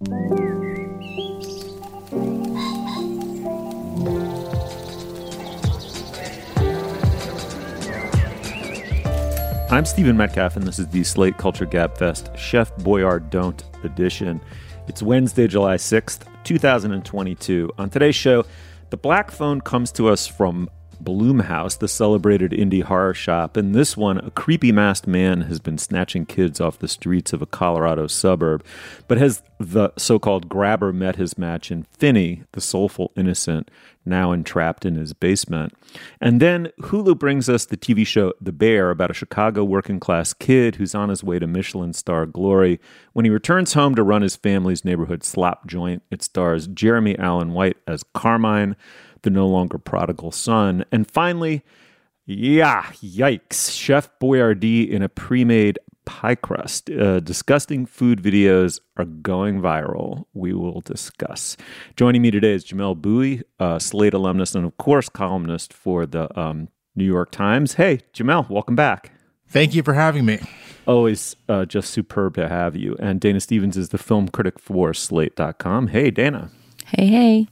I'm Stephen Metcalf, and this is the Slate Culture Gabfest Chef Boyardee edition. It's Wednesday, July 6th, 2022. On today's show, the black phone comes to us from Blumhouse, the celebrated indie horror shop. In this one, a creepy masked man has been snatching kids off the streets of a Colorado suburb. But has the so called grabber met his match in Finney, the soulful innocent, now entrapped in his basement? And then Hulu brings us the TV show The Bear about a Chicago working class kid who's on his way to Michelin star glory. When he returns home to run his family's neighborhood slop joint, it stars Jeremy Allen White as Carmine the no longer prodigal son. And finally, yeah, yikes, Chef Boyardee in a pre made pie crust. Uh, disgusting food videos are going viral. We will discuss. Joining me today is Jamelle Bouie, uh, Slate alumnus and, of course, columnist for the um, New York Times. Hey, Jamelle, welcome back. Thank you for having me. Always uh, just superb to have you. And Dana Stevens is the film critic for Slate.com. Hey, Dana. Hey, hey.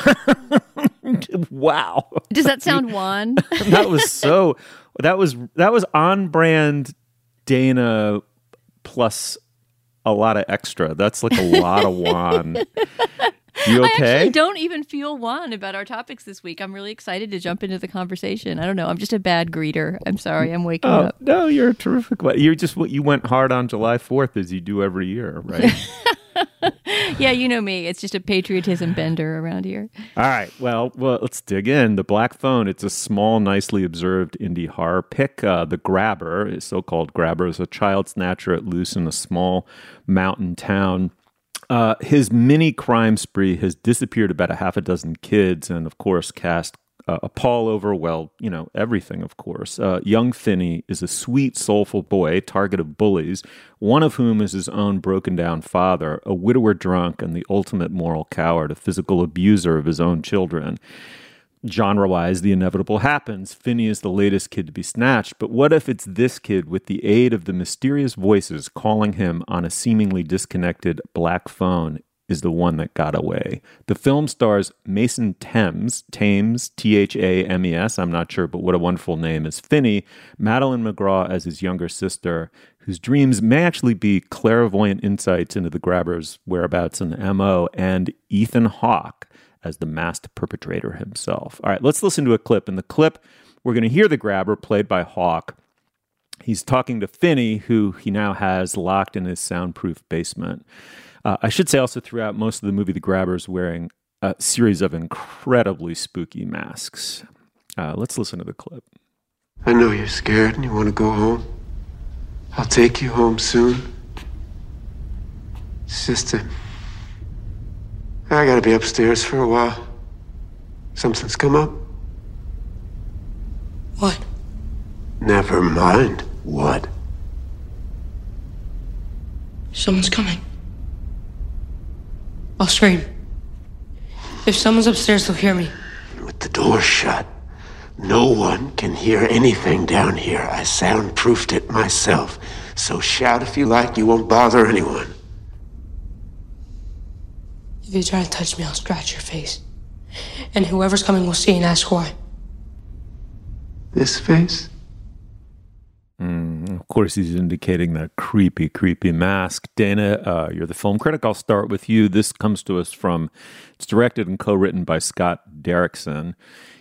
wow. Does that sound wan? that was so that was that was on brand Dana plus a lot of extra. That's like a lot of wan. You okay? I actually don't even feel wan about our topics this week. I'm really excited to jump into the conversation. I don't know. I'm just a bad greeter. I'm sorry. I'm waking oh, up. No, you're a terrific. You're just what you went hard on July 4th as you do every year, right? yeah, you know me. It's just a patriotism bender around here. All right. Well, well, let's dig in. The Black Phone. It's a small, nicely observed indie horror. Pick uh, the Grabber, so-called Grabber, is a child snatcher at loose in a small mountain town. Uh, his mini crime spree has disappeared about a half a dozen kids, and of course, cast uh, a pall over, well, you know, everything, of course. Uh, young Finney is a sweet, soulful boy, target of bullies, one of whom is his own broken down father, a widower drunk and the ultimate moral coward, a physical abuser of his own children. Genre wise, the inevitable happens. Finney is the latest kid to be snatched, but what if it's this kid with the aid of the mysterious voices calling him on a seemingly disconnected black phone is the one that got away. The film stars Mason Thames, Thames, T H A M E S, I'm not sure, but what a wonderful name is Finney, Madeleine McGraw as his younger sister, whose dreams may actually be clairvoyant insights into the grabber's whereabouts and MO, and Ethan Hawke as the masked perpetrator himself. All right, let's listen to a clip. In the clip, we're going to hear the grabber played by Hawke. He's talking to Finney, who he now has locked in his soundproof basement. Uh, I should say also throughout most of the movie, the grabber's wearing a series of incredibly spooky masks. Uh, let's listen to the clip. I know you're scared and you want to go home. I'll take you home soon. Sister, I gotta be upstairs for a while. Something's come up. What? Never mind. What? Someone's coming. I'll scream. If someone's upstairs, they'll hear me. With the door shut, no one can hear anything down here. I soundproofed it myself. So shout if you like, you won't bother anyone. If you try to touch me, I'll scratch your face. And whoever's coming will see and ask why. This face? Mm, of course, he's indicating that creepy, creepy mask. Dana, uh, you're the film critic. I'll start with you. This comes to us from, it's directed and co written by Scott Derrickson.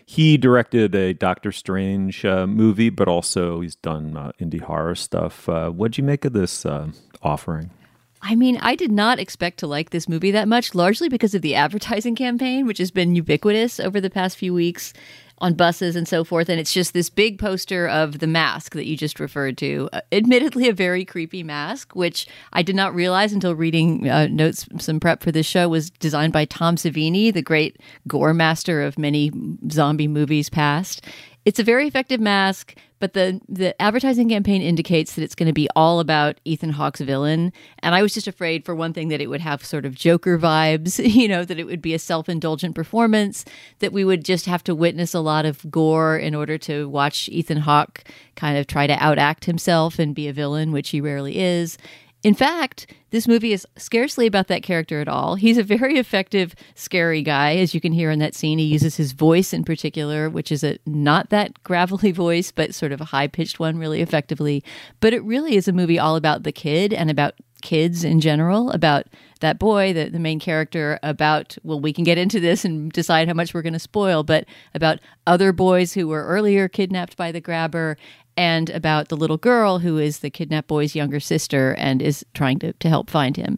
He directed a Doctor Strange uh, movie, but also he's done uh, indie horror stuff. Uh, what'd you make of this uh, offering? I mean, I did not expect to like this movie that much, largely because of the advertising campaign, which has been ubiquitous over the past few weeks on buses and so forth. And it's just this big poster of the mask that you just referred to. Uh, admittedly, a very creepy mask, which I did not realize until reading uh, notes, some prep for this show, was designed by Tom Savini, the great gore master of many zombie movies past. It's a very effective mask, but the the advertising campaign indicates that it's going to be all about Ethan Hawke's villain. And I was just afraid, for one thing, that it would have sort of Joker vibes, you know, that it would be a self indulgent performance, that we would just have to witness a lot of gore in order to watch Ethan Hawke kind of try to outact himself and be a villain, which he rarely is. In fact, this movie is scarcely about that character at all. He's a very effective, scary guy, as you can hear in that scene. He uses his voice in particular, which is a not that gravelly voice, but sort of a high pitched one, really effectively. But it really is a movie all about the kid and about kids in general, about that boy, the, the main character, about, well, we can get into this and decide how much we're going to spoil, but about other boys who were earlier kidnapped by the grabber and about the little girl who is the kidnapped boy's younger sister and is trying to, to help find him.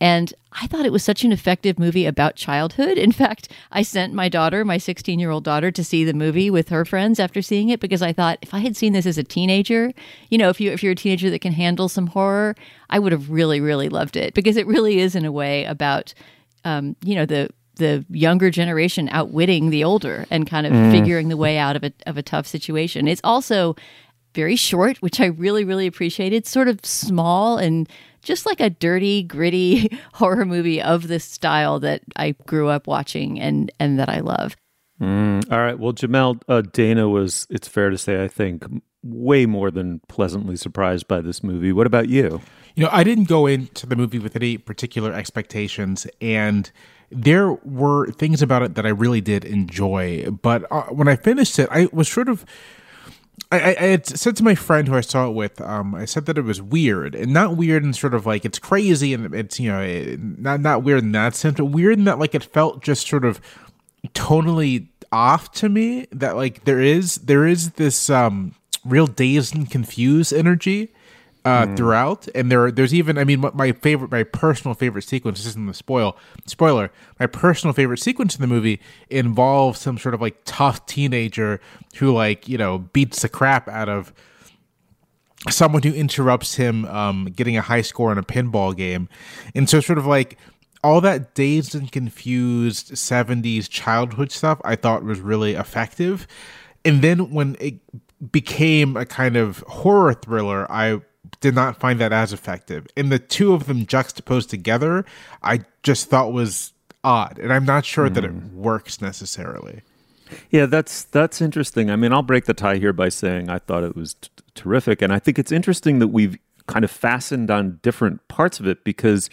And I thought it was such an effective movie about childhood. In fact, I sent my daughter, my 16 year old daughter, to see the movie with her friends after seeing it because I thought if I had seen this as a teenager, you know, if you if you're a teenager that can handle some horror, I would have really really loved it because it really is in a way about, um, you know, the the younger generation outwitting the older and kind of mm. figuring the way out of a of a tough situation. It's also very short, which I really, really appreciated. Sort of small and just like a dirty, gritty horror movie of this style that I grew up watching and and that I love. Mm, all right. Well, Jamelle uh, Dana was, it's fair to say, I think, way more than pleasantly surprised by this movie. What about you? You know, I didn't go into the movie with any particular expectations, and there were things about it that I really did enjoy. But uh, when I finished it, I was sort of I, I, had said to my friend who I saw it with, um, I said that it was weird, and not weird and sort of like it's crazy and it's you know not not weird in that sense, but weird in that like it felt just sort of totally off to me. That like there is there is this um real dazed and confused energy uh, mm. throughout. And there, there's even, I mean, my favorite, my personal favorite sequence. This isn't the spoil spoiler. My personal favorite sequence in the movie involves some sort of like tough teenager who, like, you know, beats the crap out of someone who interrupts him um, getting a high score in a pinball game. And so, sort of like all that dazed and confused 70s childhood stuff, I thought was really effective. And then when it became a kind of horror thriller, I did not find that as effective. And the two of them juxtaposed together, I just thought was odd, and I'm not sure mm. that it hmm. works necessarily. Yeah, that's that's interesting. I mean, I'll break the tie here by saying I thought it was t- terrific, and I think it's interesting that we've kind of fastened on different parts of it because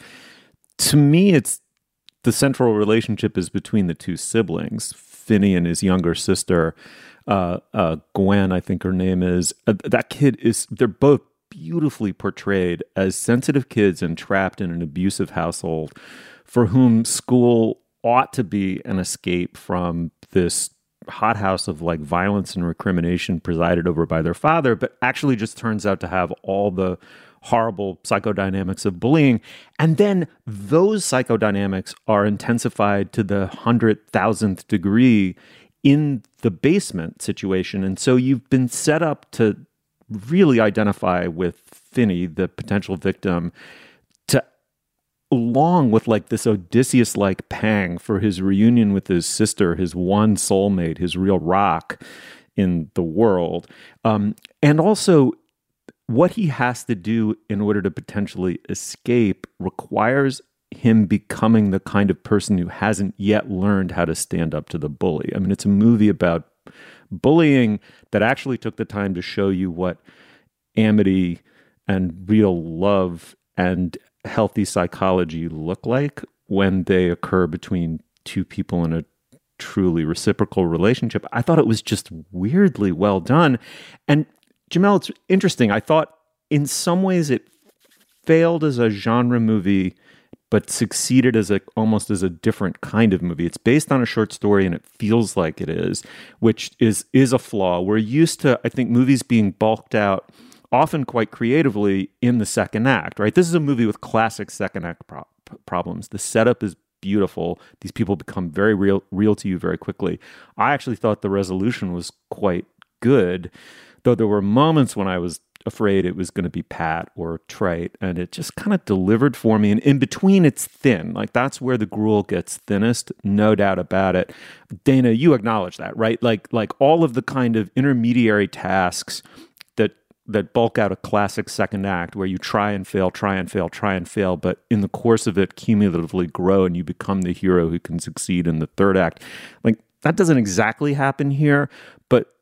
to me, it's the central relationship is between the two siblings, Finney and his younger sister. Uh, uh, Gwen, I think her name is. Uh, that kid is. They're both beautifully portrayed as sensitive kids entrapped in an abusive household for whom school ought to be an escape from this hothouse of like violence and recrimination presided over by their father, but actually just turns out to have all the horrible psychodynamics of bullying. And then those psychodynamics are intensified to the hundred thousandth degree in the basement situation. And so you've been set up to really identify with Finney, the potential victim, to along with like this Odysseus like pang for his reunion with his sister, his one soulmate, his real rock in the world. Um, and also, what he has to do in order to potentially escape requires him becoming the kind of person who hasn't yet learned how to stand up to the bully. I mean, it's a movie about bullying that actually took the time to show you what amity and real love and healthy psychology look like when they occur between two people in a truly reciprocal relationship. I thought it was just weirdly well done. And Jamelle, it's interesting. I thought in some ways it failed as a genre movie but succeeded as a almost as a different kind of movie. It's based on a short story and it feels like it is, which is is a flaw. We're used to I think movies being bulked out often quite creatively in the second act, right? This is a movie with classic second act pro- problems. The setup is beautiful. These people become very real real to you very quickly. I actually thought the resolution was quite good, though there were moments when I was afraid it was going to be pat or trite and it just kind of delivered for me and in between it's thin. Like that's where the gruel gets thinnest no doubt about it. Dana you acknowledge that right? Like like all of the kind of intermediary tasks that that bulk out a classic second act where you try and fail try and fail try and fail but in the course of it cumulatively grow and you become the hero who can succeed in the third act. Like that doesn't exactly happen here but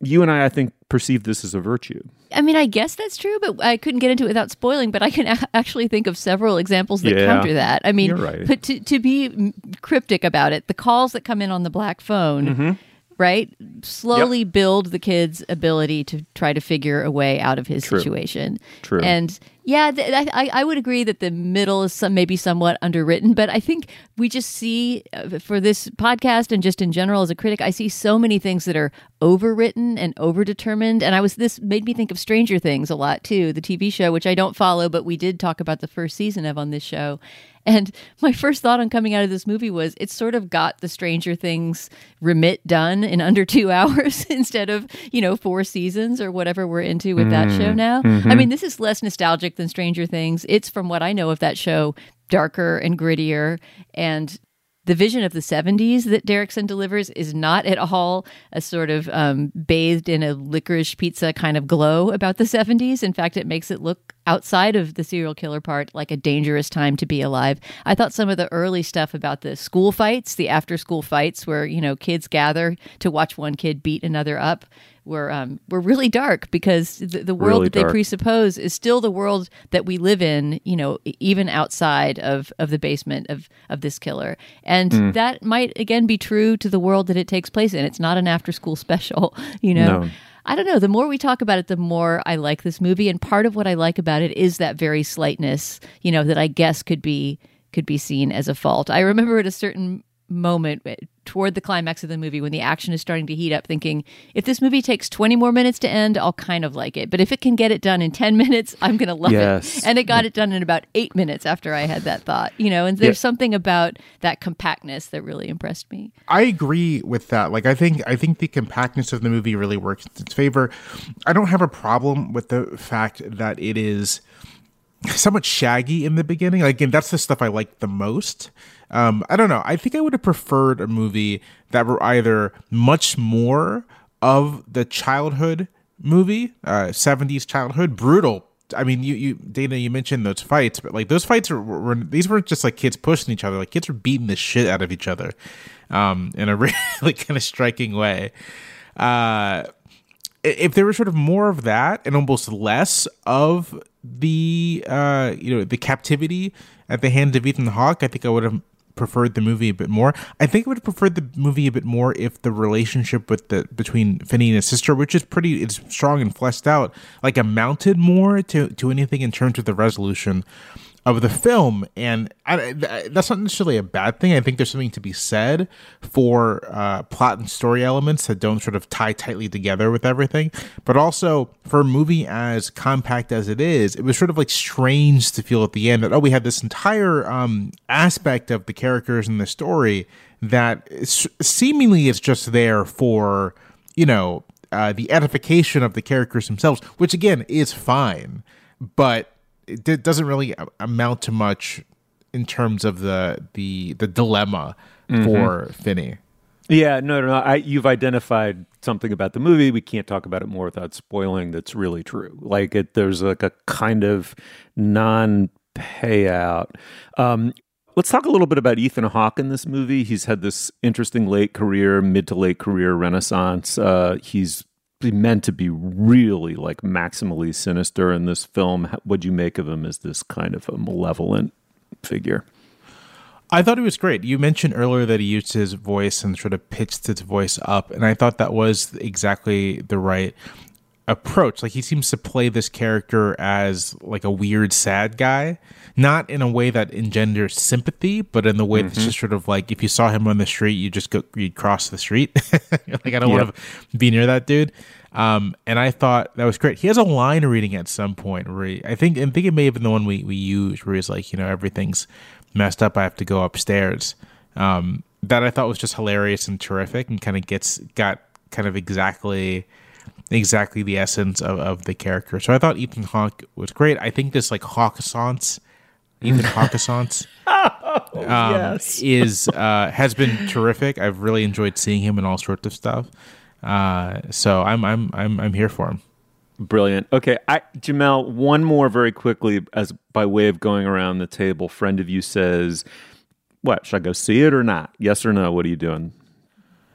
you and I, I think, perceive this as a virtue. I mean, I guess that's true, but I couldn't get into it without spoiling. But I can a- actually think of several examples that Yeah. counter that. I mean, right. but to, to be cryptic about it, the calls that come in on the black phone, Mm-hmm. Right, slowly build the kid's ability to try to figure a way out of his True. situation. True. And yeah, th- I, I- I would agree that the middle is some, maybe somewhat underwritten, but I think we just see uh, for this podcast and just in general as a critic, I see so many things that are overwritten and overdetermined. And I was this made me think of Stranger Things a lot too, the TV show, which I don't follow, but we did talk about the first season of on this show. And my first thought on coming out of this movie was it's sort of got the Stranger Things remit done in under two hours instead of, you know, four seasons or whatever we're into with that show mm, now. I mm-hmm. mean, this is less nostalgic than Stranger Things. It's, from what I know of that show, darker and grittier. And the vision of the 70s that Derrickson delivers is not at all a sort of um, bathed in a licorice pizza kind of glow about the 70s. In fact, it makes it look outside of the serial killer part like a dangerous time to be alive. I thought some of the early stuff about the school fights, the after school fights where, you know, kids gather to watch one kid beat another up were um, were really dark because the, the world Really that they dark. presuppose is still the world that we live in, you know, even outside of, of the basement of, of this killer. And Hmm. that might again be true to the world that it takes place in. It's not an after school special, you know. No. I don't know. The more we talk about it, the more I like this movie. And part of what I like about it is that very slightness, you know, that I guess could be could be seen as a fault. I remember at a certain moment eh, toward the climax of the movie when the action is starting to heat up thinking if this movie takes 20 more minutes to end i'll kind of like it but if it can get it done in 10 minutes i'm going to love Yes. it and it got it done in about eight minutes after i had that thought you know and there's Yeah. something about that compactness that really impressed me I agree with that. Like I think I think the compactness of the movie really works in its favor. I don't have a problem with the fact that it is somewhat shaggy in the beginning. Again, that's the stuff I like the most. Um, I don't know. I think I would have preferred a movie that were either much more of the childhood movie, uh, 70s childhood, brutal. I mean, you, you, Dana, you mentioned those fights, but like those fights were, were these weren't just like kids pushing each other. Like kids were beating the shit out of each other, um, in a really kind of striking way. Uh, if there was sort of more of that and almost less of the uh you know the captivity at the hands of Ethan Hawke, I think I would have preferred the movie a bit more. I think I would have preferred the movie a bit more if the relationship with the between Finney and his sister, which is pretty it's strong and fleshed out, like amounted more to to anything in terms of the resolution of the film, and I, that's not necessarily a bad thing. I think there's something to be said for uh, plot and story elements that don't sort of tie tightly together with everything. But also for a movie as compact as it is, it was sort of like strange to feel at the end that oh, we had this entire um, aspect of the characters and the story that seemingly is just there for you know uh, the edification of the characters themselves, which again is fine, but it doesn't really amount to much in terms of the the the dilemma for Finney. Yeah, no, no, no. I, you've identified something about the movie. We can't talk about it more without spoiling. That's really true. Like it, there's like a kind of non-payout. Um, let's talk a little bit about Ethan Hawke in this movie. He's had this interesting late career, mid to late career renaissance. Uh, he's meant to be really like maximally sinister in this film. What'd you make of him as this kind of a malevolent figure? I thought he was great. You mentioned earlier that he used his voice and sort of pitched his voice up, and I thought that was exactly the right approach. Like he seems to play this character as like a weird sad guy, not in a way that engenders sympathy, but in the way mm-hmm. that's just sort of like if you saw him on the street, you just go you'd cross the street. like I don't yep. want to be near that dude. Um, and I thought that was great. He has a line reading at some point where he, I think I think it may have been the one we we used where he's like, you know, everything's messed up. I have to go upstairs. Um, that I thought was just hilarious and terrific, and kind of gets got kind of exactly exactly the essence of, of the character. So I thought Ethan Hawke was great. I think this like Hawkessance, Ethan Hawkessance, oh, um, yes. is uh, has been terrific. I've really enjoyed seeing him in all sorts of stuff. Uh, so I'm I'm I'm I'm here for him. Brilliant. Okay, I, Jamelle, one more very quickly as by way of going around the table. Friend of you says, "What should I go see it or not? Yes or no? What are you doing?"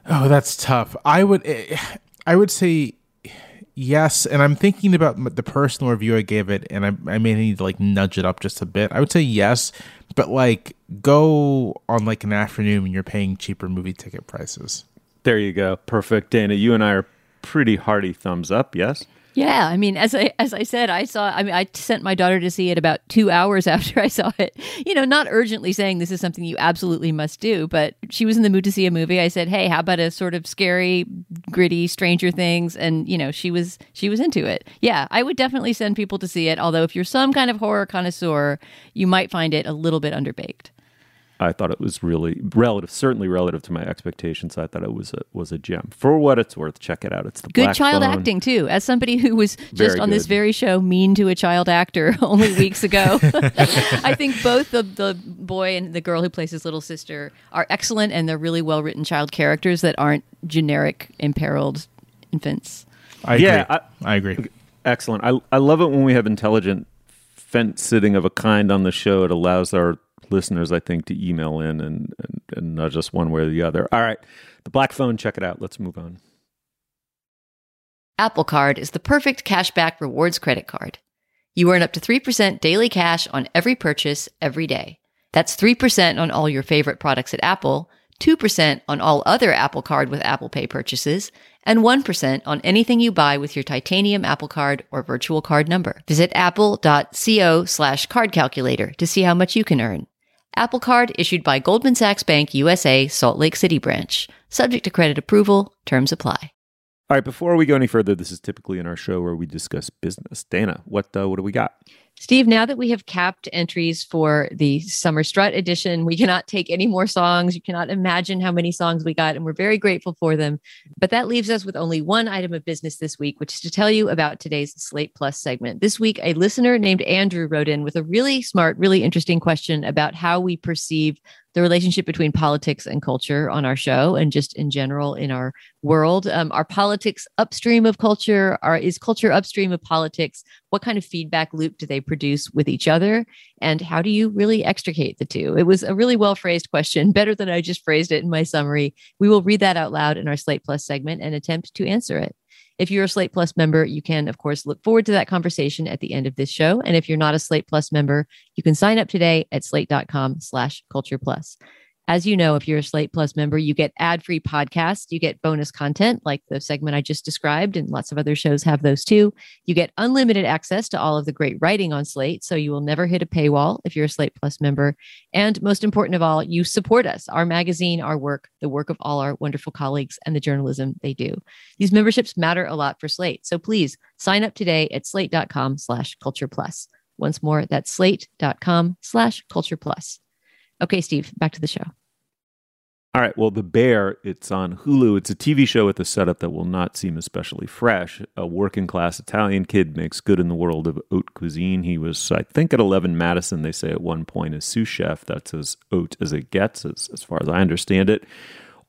Oh, that's tough. I would eh, I would say yes, and I'm thinking about the personal review I gave it, and I, I may need to like nudge it up just a bit. I would say yes, but like go on like an afternoon when you're paying cheaper movie ticket prices. There you go. Perfect. Dana, you and I are pretty hearty thumbs up, yes? Yeah, I mean, as I as I said, I saw. I mean, I sent my daughter to see it about two hours after I saw it. You know, not urgently saying this is something you absolutely must do, but she was in the mood to see a movie. I said, "Hey, how about a sort of scary, gritty Stranger Things?" And you know, she was she was into it. Yeah, I would definitely send people to see it. Although, if you're some kind of horror connoisseur, you might find it a little bit underbaked. I thought it was really relative, certainly relative to my expectations. I thought it was a was a gem. For what it's worth, check it out. It's the good Black child Phone. acting too. As somebody who was just very on good. this very show mean to a child actor only weeks ago, I think both the the boy and the girl who plays his little sister are excellent, and they're really well written child characters that aren't generic imperiled infants. I yeah, agree. I, I agree. Excellent. I I love it when we have intelligent fence sitting of a kind on the show. It allows our listeners, I think, to email in and, and, and nudge one way or the other. All right. The Black Phone, check it out. Let's move on. Apple Card is the perfect cashback rewards credit card. You earn up to 3% daily cash on every purchase every day. That's 3% on all your favorite products at Apple, 2% on all other Apple Card with Apple Pay purchases, and 1% on anything you buy with your titanium Apple Card or virtual card number. Visit apple.co slash card calculator to see how much you can earn. Apple Card issued by Goldman Sachs Bank USA, Salt Lake City branch. Subject to credit approval, terms apply. All right, before we go any further, this is typically in our show where we discuss business. Dana, what uh, what do we got? Steve, now that we have capped entries for the Summer Strut edition, we cannot take any more songs. You cannot imagine how many songs we got, and we're very grateful for them. But that leaves us with only one item of business this week, which is to tell you about today's Slate Plus segment. This week, a listener named Andrew wrote in with a really smart, really interesting question about how we perceive the relationship between politics and culture on our show and just in general in our world. Um, are politics upstream of culture? Are, is culture upstream of politics? What kind of feedback loop do they produce with each other? And how do you really extricate the two? It was a really well phrased question, better than I just phrased it in my summary. We will read that out loud in our Slate Plus segment and attempt to answer it. If you're a Slate Plus member, you can, of course, look forward to that conversation at the end of this show. And if you're not a Slate Plus member, you can sign up today at slate.com slash culture plus. As you know, if you're a Slate Plus member, you get ad free podcasts, you get bonus content like the segment I just described, and lots of other shows have those too. You get unlimited access to all of the great writing on Slate, so you will never hit a paywall if you're a Slate Plus member. And most important of all, you support us, our magazine, our work, the work of all our wonderful colleagues, and the journalism they do. These memberships matter a lot for Slate, so please sign up today at slate.com slash culture plus. Once more, that's slate.com slash culture plus. Okay, Steve, back to the show. All right. Well, The Bear, it's on Hulu. It's a TV show with a setup that will not seem especially fresh. A working class Italian kid makes good in the world of haute cuisine. He was, I think, at 11 Madison, they say at one point, a sous chef. That's as haute as it gets, as, as far as I understand it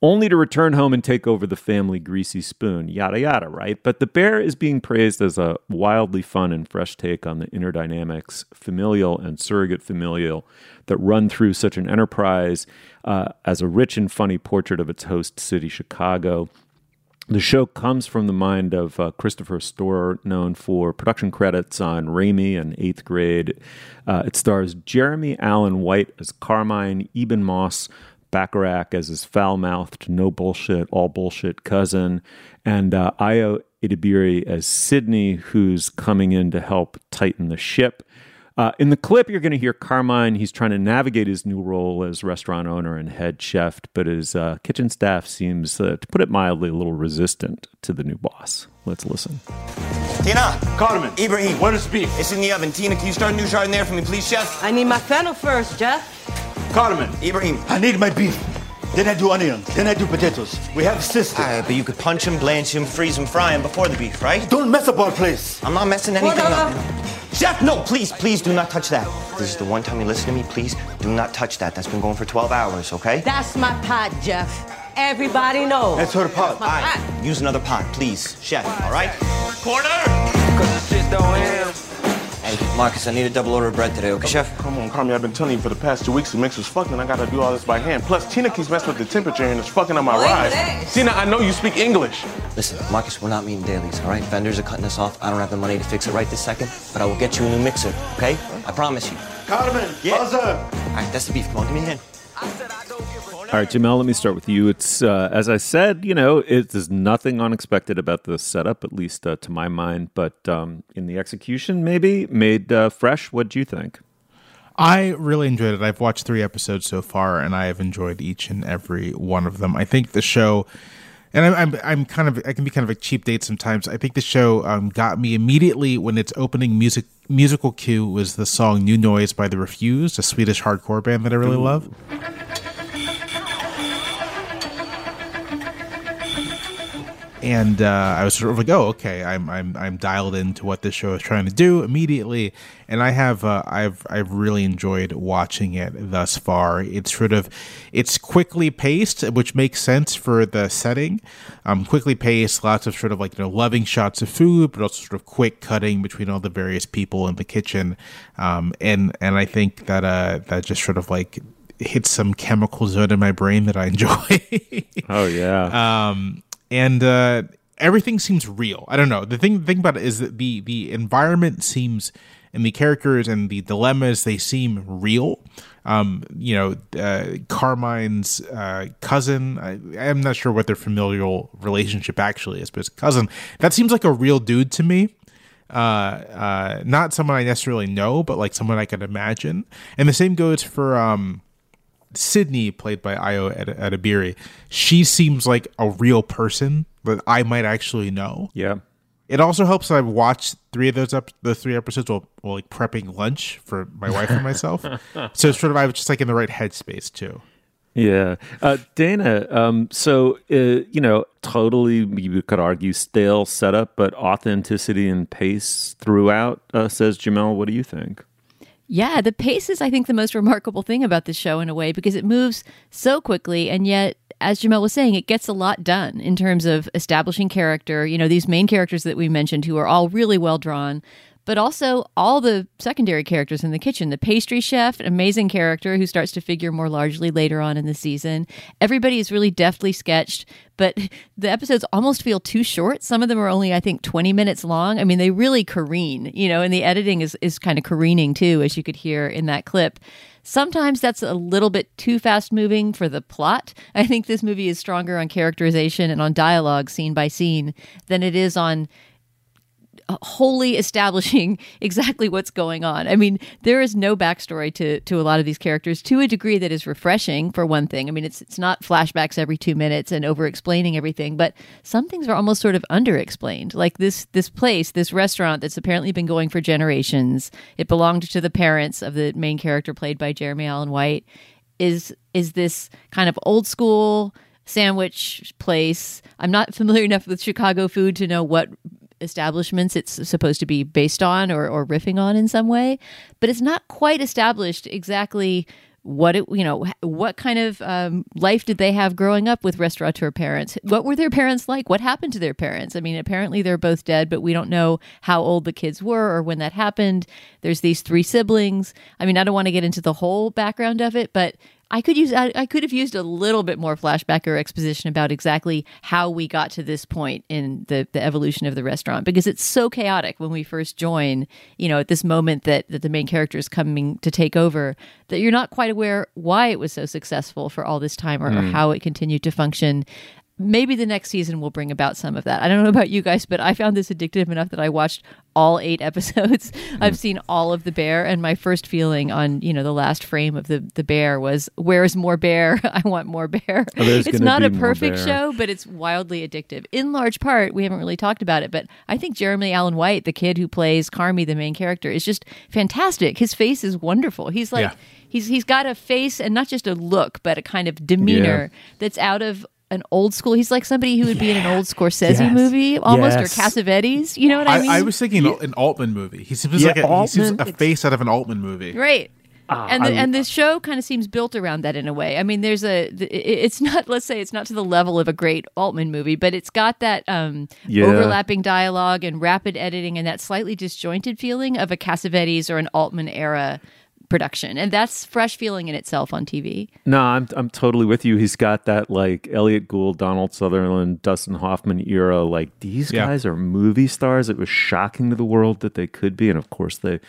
only to return home and take over the family greasy spoon, yada yada, right? But The Bear is being praised as a wildly fun and fresh take on the inner dynamics, familial and surrogate familial, that run through such an enterprise uh, as a rich and funny portrait of its host city, Chicago. The show comes from the mind of uh, Christopher Storer, known for production credits on Ramy and Eighth Grade. Uh, it stars Jeremy Allen White as Carmine, Ebon Moss Bachrach as his foul mouthed, no bullshit, all bullshit cousin, and uh, Ayo Edebiri as Sydney, who's coming in to help tighten the ship. Uh, in the clip, you're going to hear Carmine. He's trying to navigate his new role as restaurant owner and head chef, but his uh, kitchen staff seems, uh, to put it mildly, a little resistant to the new boss. Let's listen. Tina! Carmen! Ibrahim! Where's the beef? It's in the oven. Tina, can you start a new shard in there for me, please, chef? I need my fennel first, Jeff. Carmen! Ibrahim! I need my beef. Then I do onions. Then I do potatoes. We have a system. Alright, but you could punch him, blanch him, freeze him, fry him before the beef, right? Don't mess up our place. I'm not messing anything up. Chef, no, please, please do not touch that. This is the one time you listen to me. Please do not touch that. That's been going for 12 hours, okay? That's my pot, Jeff. Everybody knows. That's her pot. All right, use another pot, please, chef, all right? Corner! Hey, Marcus, I need a double order of bread today, okay, chef? Come on, Carmy, I've been telling you for the past two weeks the mixer's fucking. I gotta do all this by hand. Plus, Tina keeps messing with the temperature and it's fucking on my rice. Tina, I know you speak English. Listen, Marcus, we're not meeting dailies, all right? Vendors are cutting us off. I don't have the money to fix it right this second, but I will get you a new mixer, okay? I promise you. Carmen, Yeah. buzzer. All right, that's the beef. Come on, give me a hand. All right, Jamelle, let me start with you. It's, uh, as I said, you know, it, there's nothing unexpected about the setup, at least uh, to my mind, but um, in the execution, maybe made uh, fresh. What do you think? I really enjoyed it. I've watched three episodes so far, and I have enjoyed each and every one of them. I think the show, and I'm I'm, I'm kind of I can be kind of a cheap date sometimes. I think the show um, got me immediately when its opening music musical cue was the song "New Noise" by The Refused, a Swedish hardcore band that I really love. And uh, I was sort of like, "Oh, okay, I'm I'm I'm dialed into what this show is trying to do immediately." And I have uh, I've I've really enjoyed watching it thus far. It's sort of it's quickly paced, which makes sense for the setting. Um, quickly paced, lots of sort of like you know loving shots of food, but also sort of quick cutting between all the various people in the kitchen. Um, and and I think that uh that just sort of like hits some chemical zone in my brain that I enjoy. Oh, yeah. um, and uh, everything seems real. I don't know. The thing the thing about it is that the the environment seems and the characters and the dilemmas they seem real. Um, you know, uh, Carmine's uh, cousin. I, I'm not sure what their familial relationship actually is, but his cousin. That seems like a real dude to me. Uh, uh, not someone I necessarily know, but like someone I could imagine. And the same goes for um, Sydney, played by Ayo Edebiri, she seems like a real person that I might actually know. Yeah. It also helps that I've watched three of those up the three episodes while, while like prepping lunch for my wife and myself. so it's sort of I was just like in the right headspace too. Yeah. Uh, Dana, um, so, uh, you know, totally, you could argue stale setup, but authenticity and pace throughout, uh, says Jamelle. What do you think? Yeah, the pace is, I think, the most remarkable thing about this show in a way because it moves so quickly, and yet, as Jamelle was saying, it gets a lot done in terms of establishing character. You know, these main characters that we mentioned who are all really well drawn, but also all the secondary characters in the kitchen. The pastry chef, an amazing character who starts to figure more largely later on in the season. Everybody is really deftly sketched, but the episodes almost feel too short. Some of them are only, I think, 20 minutes long. I mean, they really careen, you know, and the editing is, is kind of careening too, as you could hear in that clip. Sometimes that's a little bit too fast moving for the plot. I think this movie is stronger on characterization and on dialogue scene by scene than it is on Uh, wholly establishing exactly what's going on. I mean, there is no backstory to to a lot of these characters to a degree that is refreshing for one thing. I mean, it's it's not flashbacks every 2 minutes and over explaining everything, but some things are almost sort of under explained. Like this this place, this restaurant that's apparently been going for generations. It belonged to the parents of the main character played by Jeremy Allen White is is this kind of old school sandwich place. I'm not familiar enough with Chicago food to know what establishments it's supposed to be based on or, or riffing on in some way, but it's not quite established exactly what it you know what kind of um, life did they have growing up with restaurateur parents? What were their parents like? What happened to their parents? I mean apparently they're both dead but we don't know how old the kids were or when that happened. There's these three siblings. I mean i don't want to get into the whole background of it but I could use I, I could have used a little bit more flashback or exposition about exactly how we got to this point in the, the evolution of the restaurant because it's so chaotic when we first join, you know, at this moment that, that the main character is coming to take over, that you're not quite aware why it was so successful for all this time or, or how it continued to function maybe the next season will bring about some of that. I don't know about you guys, but I found this addictive enough that I watched all eight episodes. I've seen all of the bear, and my first feeling on you know the last frame of the the bear was, "Where's more bear? I want more bear." Oh, it's not a perfect show, but it's wildly addictive. In large part, we haven't really talked about it, but I think Jeremy Allen White, the kid who plays Carmy, the main character, is just fantastic. His face is wonderful. He's like. Yeah. He's, he's got a face and not just a look, but a kind of demeanor yeah. that's out of an old school. He's like somebody who would be in an old Scorsese yes. movie almost, yes. or Cassavetes. You know what I, I mean? I was thinking yeah. an Altman movie. He seems yeah, like a, he seems a face out of an Altman movie, right? Uh, and the, I, and the show kind of seems built around that in a way. I mean, there's a it's not let's say it's not to the level of a great Altman movie, but it's got that um, yeah. overlapping dialogue and rapid editing and that slightly disjointed feeling of a Cassavetes or an Altman era production, and that's fresh feeling in itself on TV. No, I'm I'm totally with you. He's got that like Elliott Gould, Donald Sutherland, Dustin Hoffman era. Like these yeah. guys are movie stars. It was shocking to the world that they could be, and of course they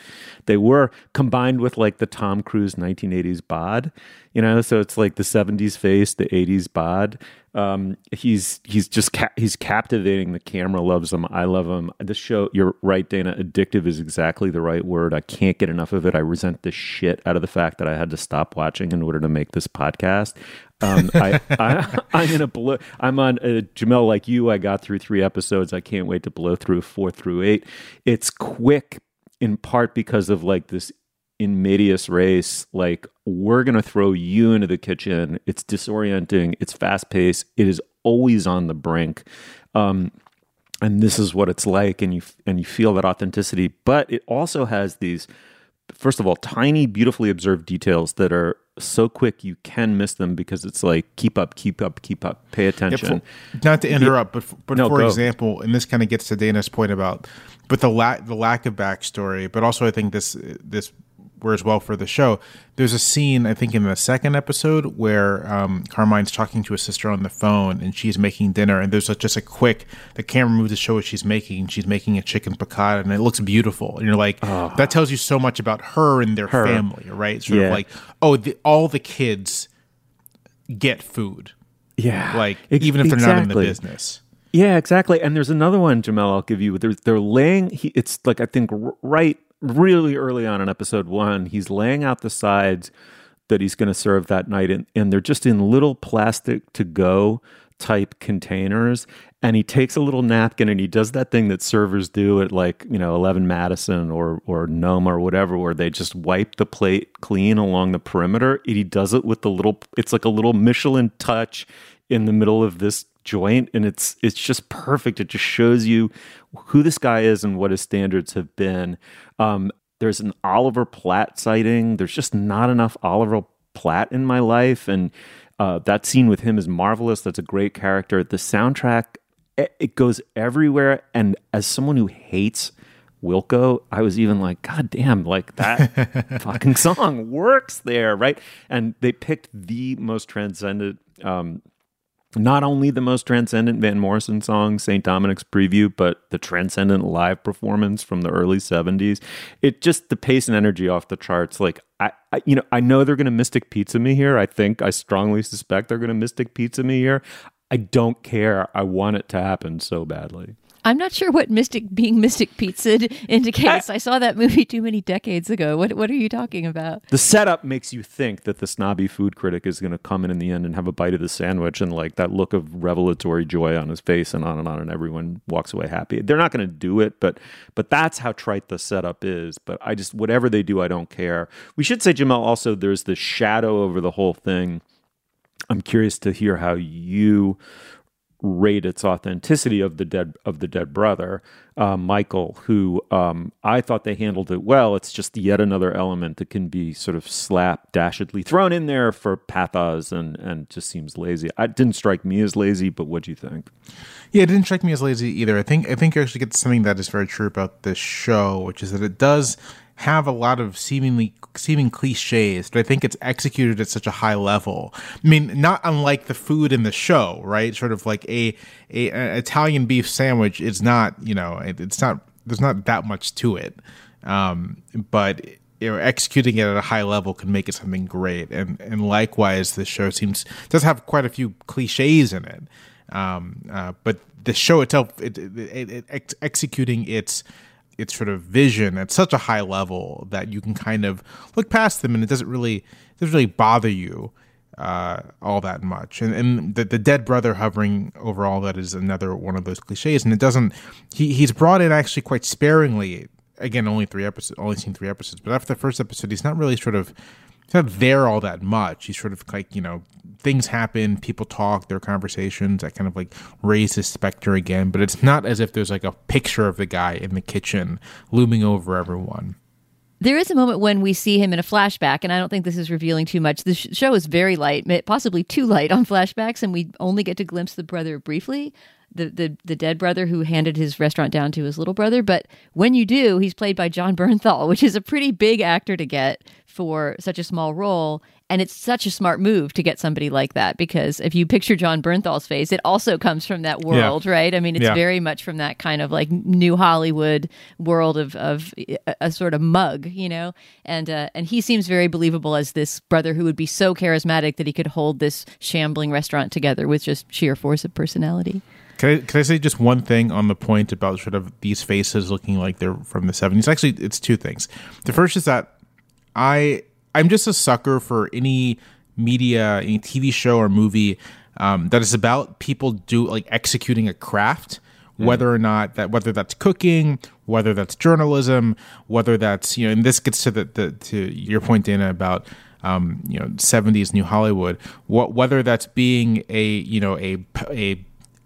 they were. Combined with like the Tom Cruise 1980s bod, you know, so it's like the 70s face, the 80s bod. Um, he's he's just ca- he's captivating. The camera loves him. I love him. This show, you're right, Dana. Addictive is exactly the right word. I can't get enough of it. I resent the shit out of the fact that I had to stop watching in order to make this podcast. Um, I, I, am in a blow. I'm on uh, Jamelle like you. I got through three episodes. I can't wait to blow through four through eight. It's quick in part because of like this in medias res like we're going to throw you into the kitchen. It's disorienting. It's fast paced. It is always on the brink. Um, and this is what it's like and you and you feel that authenticity. But it also has these first of all tiny beautifully observed details that are so quick you can miss them because it's like keep up keep up keep up. Pay attention yeah, for, not to interrupt but but no, for go. example and this kind of gets to Dana's point about but the lack the lack of backstory but also I think this this wears well for the show. There's a scene, I think, in the second episode where um, Carmine's talking to his sister on the phone and she's making dinner. And there's a, just a quick, the camera moves to show what she's making. She's making a chicken piccata and it looks beautiful. And you're like, oh. that tells you so much about her and their her. family, right? Sort yeah. of like, oh, the, all the kids get food. Yeah. Like, even if they're exactly. not in the business. Yeah, exactly. And there's another one, Jamelle. I'll give you. They're they're laying. He, it's like I think right really early on in episode one, he's laying out the sides that he's going to serve that night, and, and they're just in little plastic to go type containers. And he takes a little napkin and he does that thing that servers do at like, you know, 11 Madison or, or Noma or whatever, where they just wipe the plate clean along the perimeter. He does it with the little, it's like a little Michelin touch in the middle of this joint and it's it's just perfect. It just shows you who this guy is and what his standards have been. Um, there's an oliver platt sighting. There's just not enough oliver platt in my life and uh, that scene with him is marvelous. That's a great character. The soundtrack it goes everywhere and as someone who hates Wilco, I was even like, God damn, like that fucking song works there, right? And they picked the most transcendent um, not only the most transcendent Van Morrison song, St. Dominic's Preview, but the transcendent live performance from the early 70s. It just the pace and energy off the charts. Like I, I you know, I know they're going to Mystic Pizza me here. I think I strongly suspect they're going to Mystic Pizza me here. I don't care. I want it to happen so badly. I'm not sure what Mystic being Mystic Pizza indicates. I, I, saw that movie too many decades ago. What what are you talking about? The setup makes you think that the snobby food critic is going to come in in the end and have a bite of the sandwich and like that look of revelatory joy on his face and on and on and everyone walks away happy. They're not going to do it, but but that's how trite the setup is. But I just whatever they do, I don't care. We should say, Jamelle. Also, there's the shadow over the whole thing. I'm curious to hear how you rate its authenticity of the dead of the dead brother, uh, Michael, who um, I thought they handled it well. It's just yet another element that can be sort of slapdashedly thrown in there for pathos and and just seems lazy. It didn't strike me as lazy, but what do you think? Yeah, it didn't strike me as lazy either. I think I think you actually get something that is very true about this show, which is that it does have a lot of seemingly seeming cliches, but I think it's executed at such a high level. I mean, not unlike the food in the show, right? Sort of like a, a, a Italian beef sandwich is not, you know, it, it's not there's not that much to it, um, but you know, executing it at a high level can make it something great. And and likewise, this show seems does have quite a few cliches in it. Um, uh, but the show itself, it, it, it, it ex- executing its its sort of vision at such a high level that you can kind of look past them, and it doesn't really it doesn't really bother you uh, all that much. And, and the, the dead brother hovering over all that is another one of those cliches. And it doesn't, he, he's brought in actually quite sparingly. Again, only three episodes, only seen three episodes. But after the first episode, he's not really sort of, he's not there all that much. He's sort of like, you know, things happen, people talk, there are conversations that kind of like raise his specter again. But it's not as if there's like a picture of the guy in the kitchen looming over everyone. There is a moment when we see him in a flashback, and I don't think this is revealing too much. The sh- show is very light, possibly too light on flashbacks, and we only get to glimpse the brother briefly. The, the the dead brother who handed his restaurant down to his little brother. But when you do, he's played by Jon Bernthal, which is a pretty big actor to get for such a small role. And it's such a smart move to get somebody like that because if you picture Jon Bernthal's face, it also comes from that world, yeah. right? I mean, it's yeah. very much from that kind of like new Hollywood world of, of a, a sort of mug, you know? And uh, and he seems very believable as this brother who would be so charismatic that he could hold this shambling restaurant together with just sheer force of personality. Can I, can I say just one thing on the point about sort of these faces looking like they're from the 70s? Actually, it's two things. The first is that I I'm just a sucker for any media, any TV show or movie um, that is about people do like executing a craft, mm. whether or not that whether that's cooking, whether that's journalism, whether that's you know, and this gets to the, the to your point, Dana, about um, you know 70s New Hollywood. What whether that's being a you know a a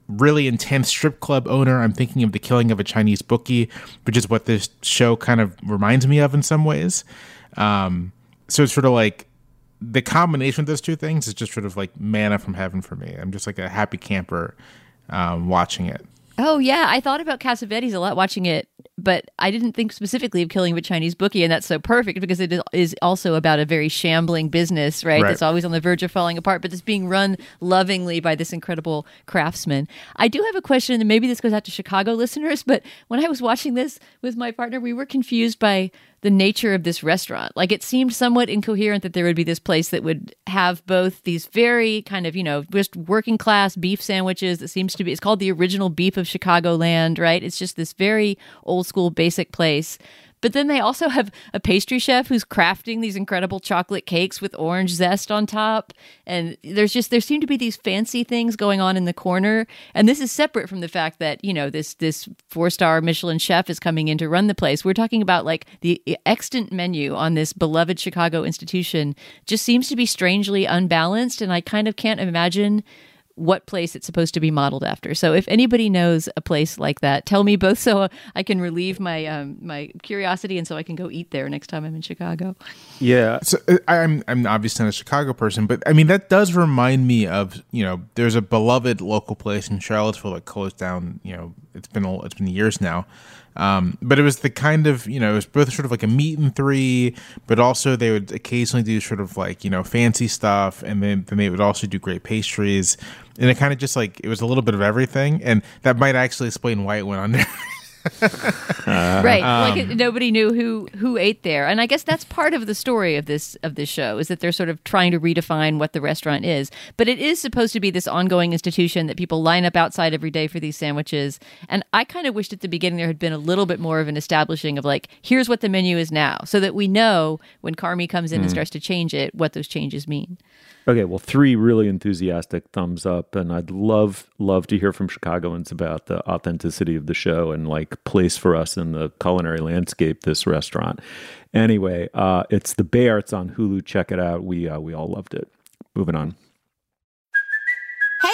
really intense strip club owner. I'm thinking of the killing of a Chinese bookie, which is what this show kind of reminds me of in some ways. Um, so it's sort of like the combination of those two things is just sort of like manna from heaven for me. I'm just like a happy camper um, watching it. Oh yeah, I thought about Cassavetes a lot watching it, but I didn't think specifically of killing the Chinese bookie, and that's so perfect because it is also about a very shambling business, right? right? That's always on the verge of falling apart, but it's being run lovingly by this incredible craftsman. I do have a question, and maybe this goes out to Chicago listeners, but when I was watching this with my partner, we were confused by the nature of this restaurant. Like it seemed somewhat incoherent that there would be this place that would have both these very kind of, you know, just working class beef sandwiches that seems to be, it's called the original beef of Chicagoland, right? It's just this very old school basic place. But then they also have a pastry chef who's crafting these incredible chocolate cakes with orange zest on top. And there's just there seem to be these fancy things going on in the corner. And this is separate from the fact that, you know, this this four-star Michelin chef is coming in to run the place. We're talking about like the extant menu on this beloved Chicago institution just seems to be strangely unbalanced and I kind of can't imagine what place it's supposed to be modeled after. So if anybody knows a place like that, tell me both so I can relieve my um, my curiosity and so I can go eat there next time I'm in Chicago. Yeah, so uh, I'm I'm obviously not a Chicago person, but I mean that does remind me of you know there's a beloved local place in Charlottesville that closed down. You know it's been it's been years now. Um, but it was the kind of you know it was both sort of like a meat and three, but also they would occasionally do sort of like you know fancy stuff, and then then they would also do great pastries, and it kind of just like it was a little bit of everything, and that might actually explain why it went under. right. Um, like nobody knew who who ate there. And i guess that's part of the story of this of this show is that they're sort of trying to redefine what the restaurant is. But it is supposed to be this ongoing institution that people line up outside every day for these sandwiches. And i kind of wished at the beginning there had been a little bit more of an establishing of like here's what the menu is now so that we know when carmy comes in mm. and starts to change it what those changes mean Okay, well, three really enthusiastic thumbs up, and I'd love love to hear from Chicagoans about the authenticity of the show and like place for us in the culinary landscape. This restaurant, anyway, uh, it's the Bear. It's on Hulu. Check it out. We uh, we all loved it. Moving on.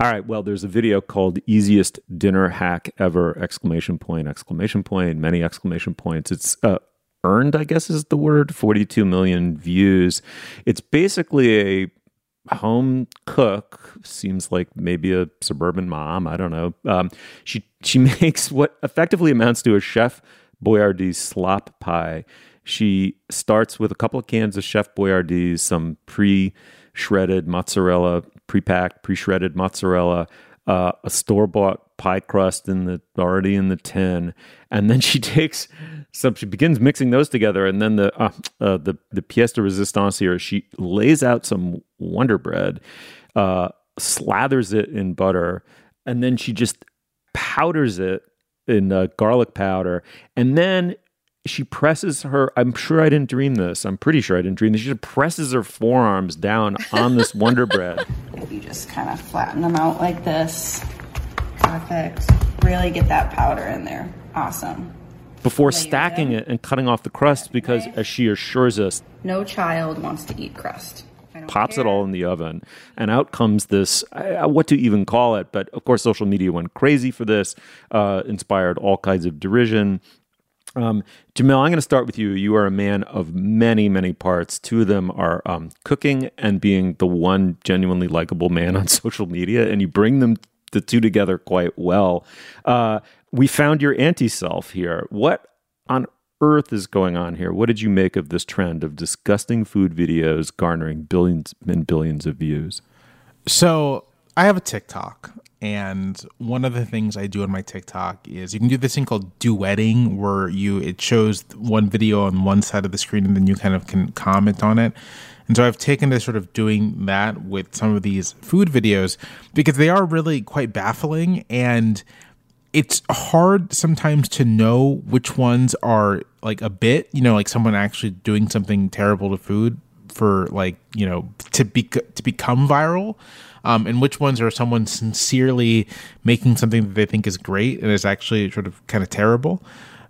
All right. Well, there's a video called "Easiest Dinner Hack Ever!" Exclamation point! Exclamation point! Many exclamation points. It's uh, earned, I guess, is the word. 42 million views. It's basically a home cook seems like maybe a suburban mom i don't know um, she she makes what effectively amounts to a chef boyardee slop pie she starts with a couple of cans of chef boyardee some pre-shredded mozzarella pre-packed pre-shredded mozzarella uh, a store-bought pie crust in the already in the tin and then she takes some she begins mixing those together and then the uh, uh, the the pièce de résistance here she lays out some wonder bread uh, slathers it in butter and then she just powders it in uh, garlic powder and then she presses her i'm sure i didn't dream this i'm pretty sure i didn't dream this she just presses her forearms down on this wonder bread. If you just kind of flatten them out like this perfect. Really get that powder in there. Awesome. Before stacking it and cutting off the crust because as she assures us no child wants to eat crust. Pops it all in the oven and out comes this uh, what to even call it but of course social media went crazy for this uh, inspired all kinds of derision um, Jamelle, I'm going to start with you. You are a man of many, many parts. Two of them are um, cooking and being the one genuinely likable man on social media, and you bring them the two together quite well. Uh, we found your anti self here. What on earth is going on here? What did you make of this trend of disgusting food videos garnering billions and billions of views? So I have a TikTok, and one of the things I do on my TikTok is you can do this thing called duetting, where you it shows one video on one side of the screen, and then you kind of can comment on it. And so I've taken to sort of doing that with some of these food videos because they are really quite baffling and it's hard sometimes to know which ones are like a bit, you know, like someone actually doing something terrible to food for like, you know, to be to become viral. Um, and which ones are someone sincerely making something that they think is great and is actually sort of kind of terrible.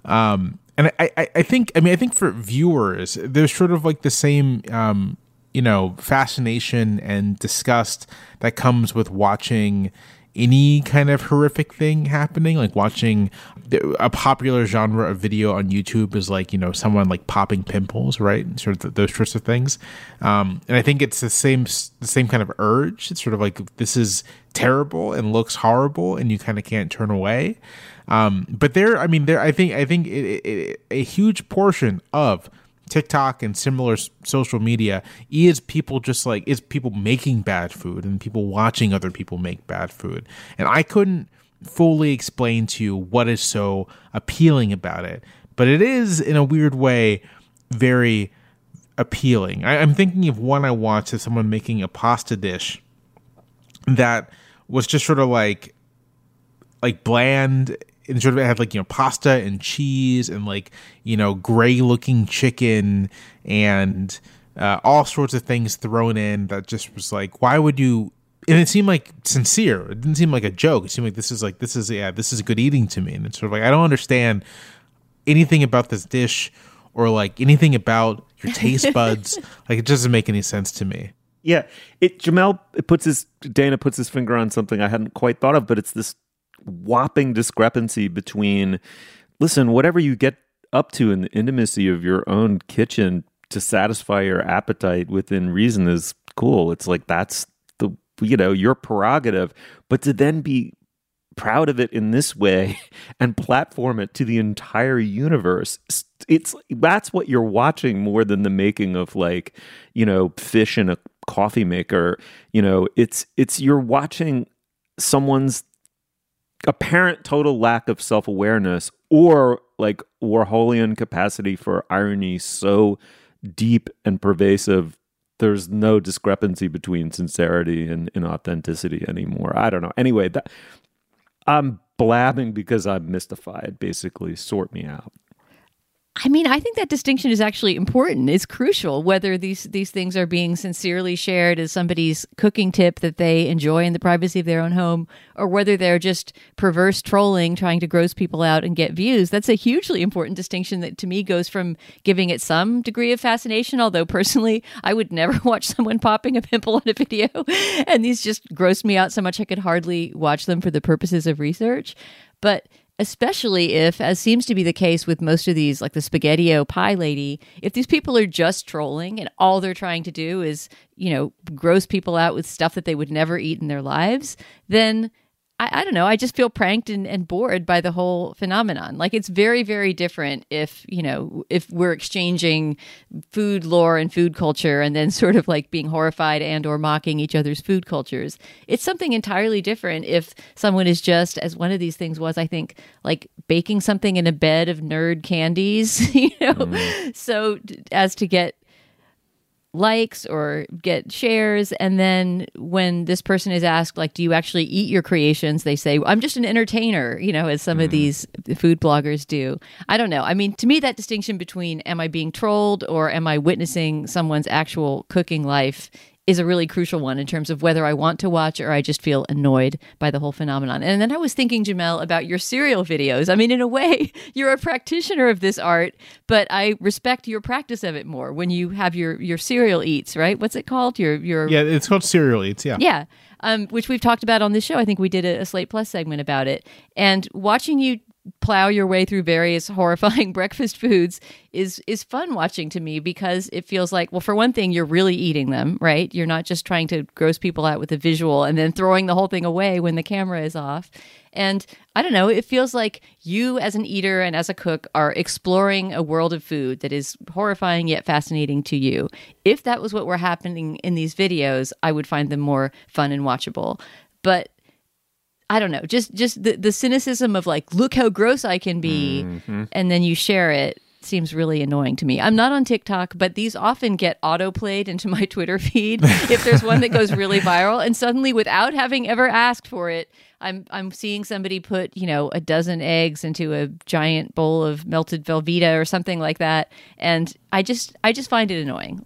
Um, and I, I, I think, I mean, I think for viewers, there's sort of like the same, um, you know, fascination and disgust that comes with watching any kind of horrific thing happening? Like watching a popular genre of video on youtube is like you know someone like popping pimples right? Sort of those sorts of things. Um, and i think it's the same the same kind of urge. It's sort of like this is terrible and looks horrible and you kind of can't turn away. Um, but there i mean there i think i think it, it, a huge portion of TikTok and similar social media is people just like is people making bad food and people watching other people make bad food. And I couldn't fully explain to you what is so appealing about it, but it is in a weird way very appealing. I, am thinking of one I watched of someone making a pasta dish that was just sort of like like bland and sort of have like you know pasta and cheese and like you know gray looking chicken and uh, all sorts of things thrown in that just was like why would you and it seemed like sincere. It didn't seem like a joke. It seemed like this is like this is yeah this is good eating to me. And it's sort of like i don't understand anything about this dish or like anything about your taste buds. Like it doesn't make any sense to me. Yeah. It jamelle it puts his dana puts his finger on something i hadn't quite thought of but it's this whopping discrepancy between listen, whatever you get up to in the intimacy of your own kitchen to satisfy your appetite within reason is cool. It's like that's the you know, your prerogative. But to then be proud of it in this way and platform it to the entire universe it's that's what you're watching more than the making of like you know fish in a coffee maker you know it's it's you're watching someone's apparent total lack of self awareness or like Warholian capacity for irony so deep and pervasive. There's no discrepancy between sincerity and inauthenticity anymore. I don't know. Anyway, that I'm blabbing because I'm mystified. Basically, sort me out. I mean, I think that distinction is actually important. It's crucial whether these these things are being sincerely shared as somebody's cooking tip that they enjoy in the privacy of their own home, or whether they're just perverse trolling trying to gross people out and get views. That's a hugely important distinction that to me goes from giving it some degree of fascination, although personally I would never watch someone popping a pimple on a video, and these just grossed me out so much I could hardly watch them for the purposes of research. But especially if, as seems to be the case with most of these, like the Spaghettio Pie Lady, if these people are just trolling and all they're trying to do is, you know, gross people out with stuff that they would never eat in their lives, then I, I, don't know. I just feel pranked and, and bored by the whole phenomenon. Like it's very, very different if, you know, if we're exchanging food lore and food culture and then sort of like being horrified and or mocking each other's food cultures. It's something entirely different if someone is just, as one of these things was, I think, like baking something in a bed of nerd candies, you know, mm. so as to get likes or get shares. And then when this person is asked like do you actually eat your creations? They say i'm just an entertainer you know as some mm. of these food bloggers do. I don't know. I mean to me that distinction between am i being trolled or am i witnessing someone's actual cooking life is a really crucial one in terms of whether I want to watch or I just feel annoyed by the whole phenomenon. And then I was thinking, Jamelle, about your cereal videos. I mean, in a way, you're a practitioner of this art, but I respect your practice of it more when you have your your cereal eats, right? What's it called? Your your yeah, it's called cereal eats. Yeah, yeah. Um, which we've talked about on this show. I think we did a, a Slate Plus segment about it. And watching you plow your way through various horrifying breakfast foods is is fun watching to me because it feels like well for one thing you're really eating them right? You're not just trying to gross people out with a visual and then throwing the whole thing away when the camera is off. And i don't know it feels like you as an eater and as a cook are exploring a world of food that is horrifying yet fascinating to you. If that was what were happening in these videos i would find them more fun and watchable. But I don't know, just just the the cynicism of like, look how gross I can be, mm-hmm. and then you share it seems really annoying to me. I'm not on TikTok, but these often get auto played into my Twitter feed if there's one that goes really viral, and suddenly, without having ever asked for it, I'm I'm seeing somebody put you know a dozen eggs into a giant bowl of melted Velveeta or something like that, and I just I just find it annoying.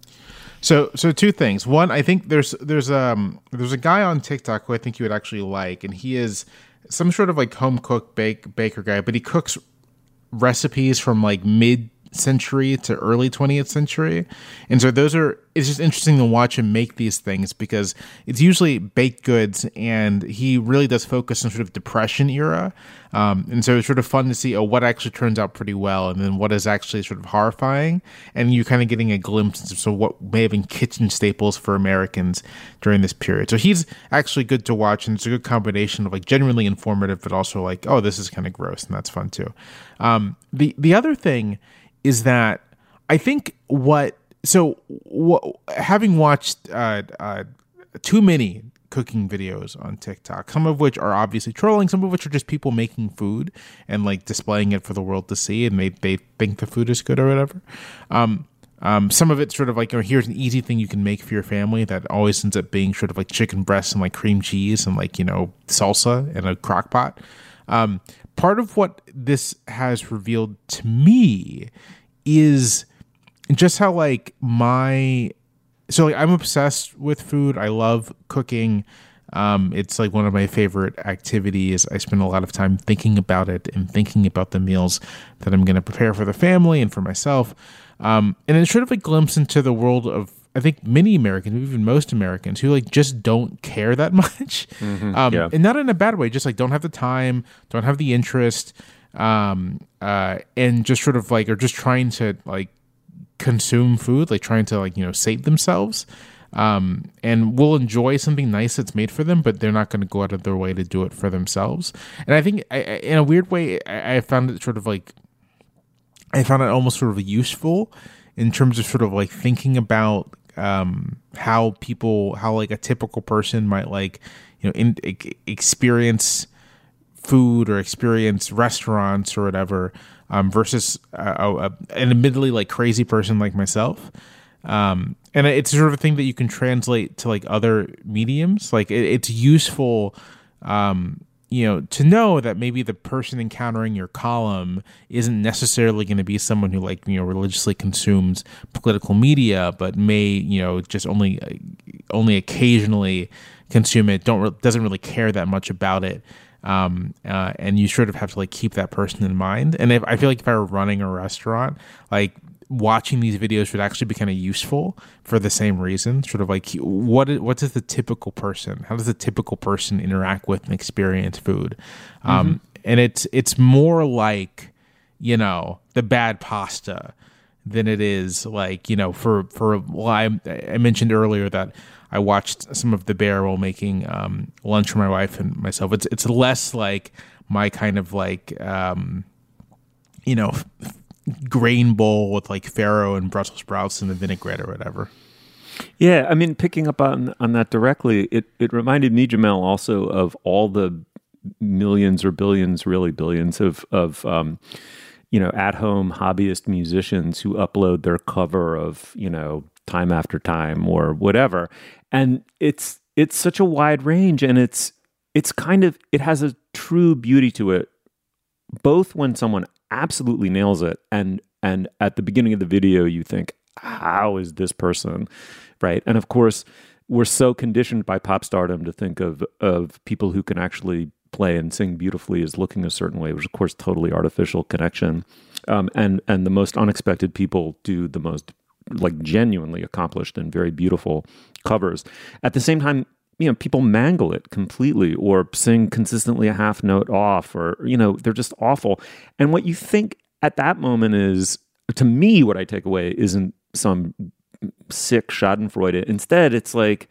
So so two things. One, I think there's there's um there's a guy on TikTok who I think you would actually like, and he is some sort of like home cook bake baker guy, but he cooks recipes from like mid century to early 20th century. And so those are it's just interesting to watch him make these things because it's usually baked goods and he really does focus on sort of depression era. Um, and so it's sort of fun to see oh what actually turns out pretty well and then what is actually sort of horrifying and you're kind of getting a glimpse of so what may have been kitchen staples for Americans during this period. So he's actually good to watch and it's a good combination of like genuinely informative but also like oh this is kind of gross and that's fun too. Um, the the other thing is that I think what so having watched uh, uh, too many cooking videos on TikTok, some of which are obviously trolling, some of which are just people making food and like displaying it for the world to see, and they they think the food is good or whatever. Um, um, some of it's sort of like, you know, here's an easy thing you can make for your family that always ends up being sort of like chicken breasts and like cream cheese and like, you know, salsa in a crock pot. Um, part of what this has revealed to me is just how like my so like I'm obsessed with food. I love cooking. Um, it's like one of my favorite activities. I spend a lot of time thinking about it and thinking about the meals that I'm going to prepare for the family and for myself. Um, and it's sort of a glimpse into the world of I think many Americans, even most Americans, who like just don't care that much, mm-hmm, um, yeah. and not in a bad way. Just like don't have the time, don't have the interest, um, uh, and just sort of like are just trying to like consume food, like trying to like you know sate themselves, um, and will enjoy something nice that's made for them, but they're not going to go out of their way to do it for themselves. And I think, I, in a weird way, I, I found it sort of like I found it almost sort of useful in terms of sort of like thinking about um, how people, how like a typical person might like, you know, in, experience food or experience restaurants or whatever um, versus a, a, an admittedly like crazy person like myself. Um, and it's sort of a thing that you can translate to like other mediums. Like it, it's useful, um, you know, to know that maybe the person encountering your column isn't necessarily going to be someone who like you know religiously consumes political media, but may you know just only only occasionally consume it. Don't doesn't really care that much about it um, uh, and you sort of have to like keep that person in mind. And if I feel like if I were running a restaurant, like watching these videos would actually be kind of useful for the same reason. Sort of like what what does the typical person? How does the typical person interact with and experience food? Um, mm-hmm. And it's it's more like you know the bad pasta than it is like you know for for well I, I mentioned earlier that I watched some of the bear while making um, lunch for my wife and myself. It's it's less like my kind of like um, you know grain bowl with like farro and Brussels sprouts and the vinaigrette or whatever. Yeah, I mean, picking up on on that directly, it it reminded me, Jamelle, also of all the millions or billions, really billions of of um, you know at home hobbyist musicians who upload their cover of you know time after time or whatever and it's it's such a wide range and it's it's kind of it has a true beauty to it both when someone absolutely nails it. And and at the beginning of the video you think how is this person? Right? And of course we're so conditioned by pop stardom to think of of people who can actually play and sing beautifully as looking a certain way which of course totally artificial connection. Um, and and the most unexpected people do the most like genuinely accomplished and very beautiful covers. At the same time, you know, people mangle it completely or sing consistently a half note off or, you know, they're just awful. And what you think at that moment is, to me, what I take away isn't some sick Schadenfreude. Instead, it's like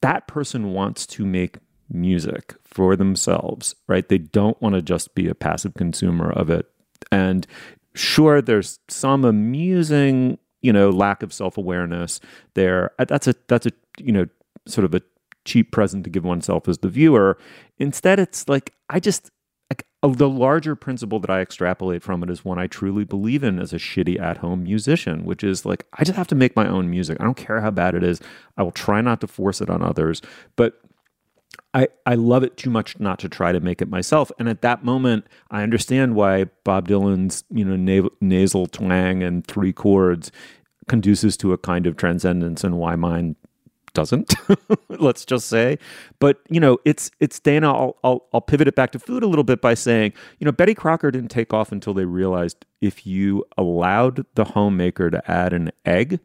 that person wants to make music for themselves, right? They don't want to just be a passive consumer of it. And sure, there's some amusing you know lack of self-awareness there that's a that's a you know sort of a cheap present to give oneself as the viewer. Instead it's like i just like the larger principle that i extrapolate from it is one i truly believe in as a shitty at-home musician which is like i just have to make my own music. I don't care how bad it is. I will try not to force it on others. But I, I love it too much not to try to make it myself. And at that moment, I understand why Bob Dylan's you know na- nasal twang and three chords conduces to a kind of transcendence, and why mine doesn't. let's just say, but you know, it's it's Dana. I'll, I'll I'll pivot it back to food a little bit by saying, you know, Betty Crocker didn't take off until they realized if you allowed the homemaker to add an egg,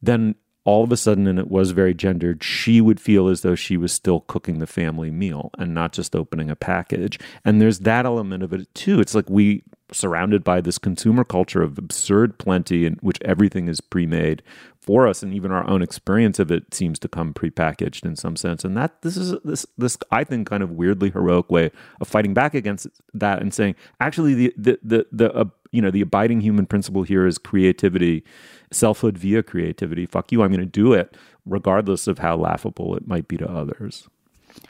then all of a sudden, and it was very gendered, she would feel as though she was still cooking the family meal and not just opening a package. And there's that element of it too. It's like we surrounded by this consumer culture of absurd plenty in which everything is pre-made for us and even our own experience of it seems to come pre-packaged in some sense. And that this is this this i think kind of weirdly heroic way of fighting back against that and saying actually the the the, the uh, you know the abiding human principle here is creativity selfhood via creativity. Fuck you i'm going to do it regardless of how laughable it might be to others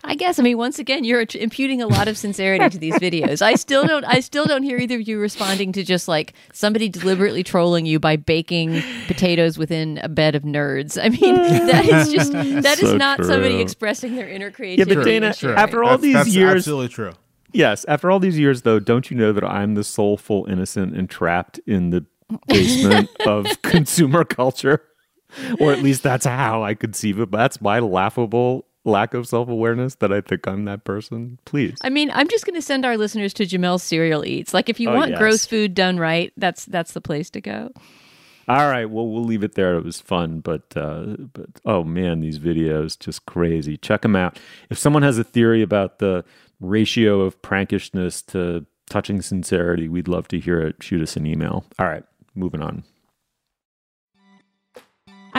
I guess I mean once again you're imputing a lot of sincerity to these videos. I still don't I still don't hear either of you responding to just like somebody deliberately trolling you by baking potatoes within a bed of nerds. I mean mm. that is just that so is not true. somebody expressing their inner creativity. Yeah, but Dana, after all that's, these that's years, absolutely true. Yes, after all these years though, don't you know that I'm the soulful innocent and trapped in the basement of consumer culture? Or at least that's how I conceive it. But That's my laughable lack of self awareness that I think I'm that person, please. I mean, I'm just going to send our listeners to Jamelle's Cereal Eats. Like, if you oh, want yes. gross food done right, that's that's the place to go. All right, well, we'll leave it there. It was fun, but uh, but oh man, these videos just crazy. Check them out. If someone has a theory about the ratio of prankishness to touching sincerity, we'd love to hear it. Shoot us an email. All right, moving on.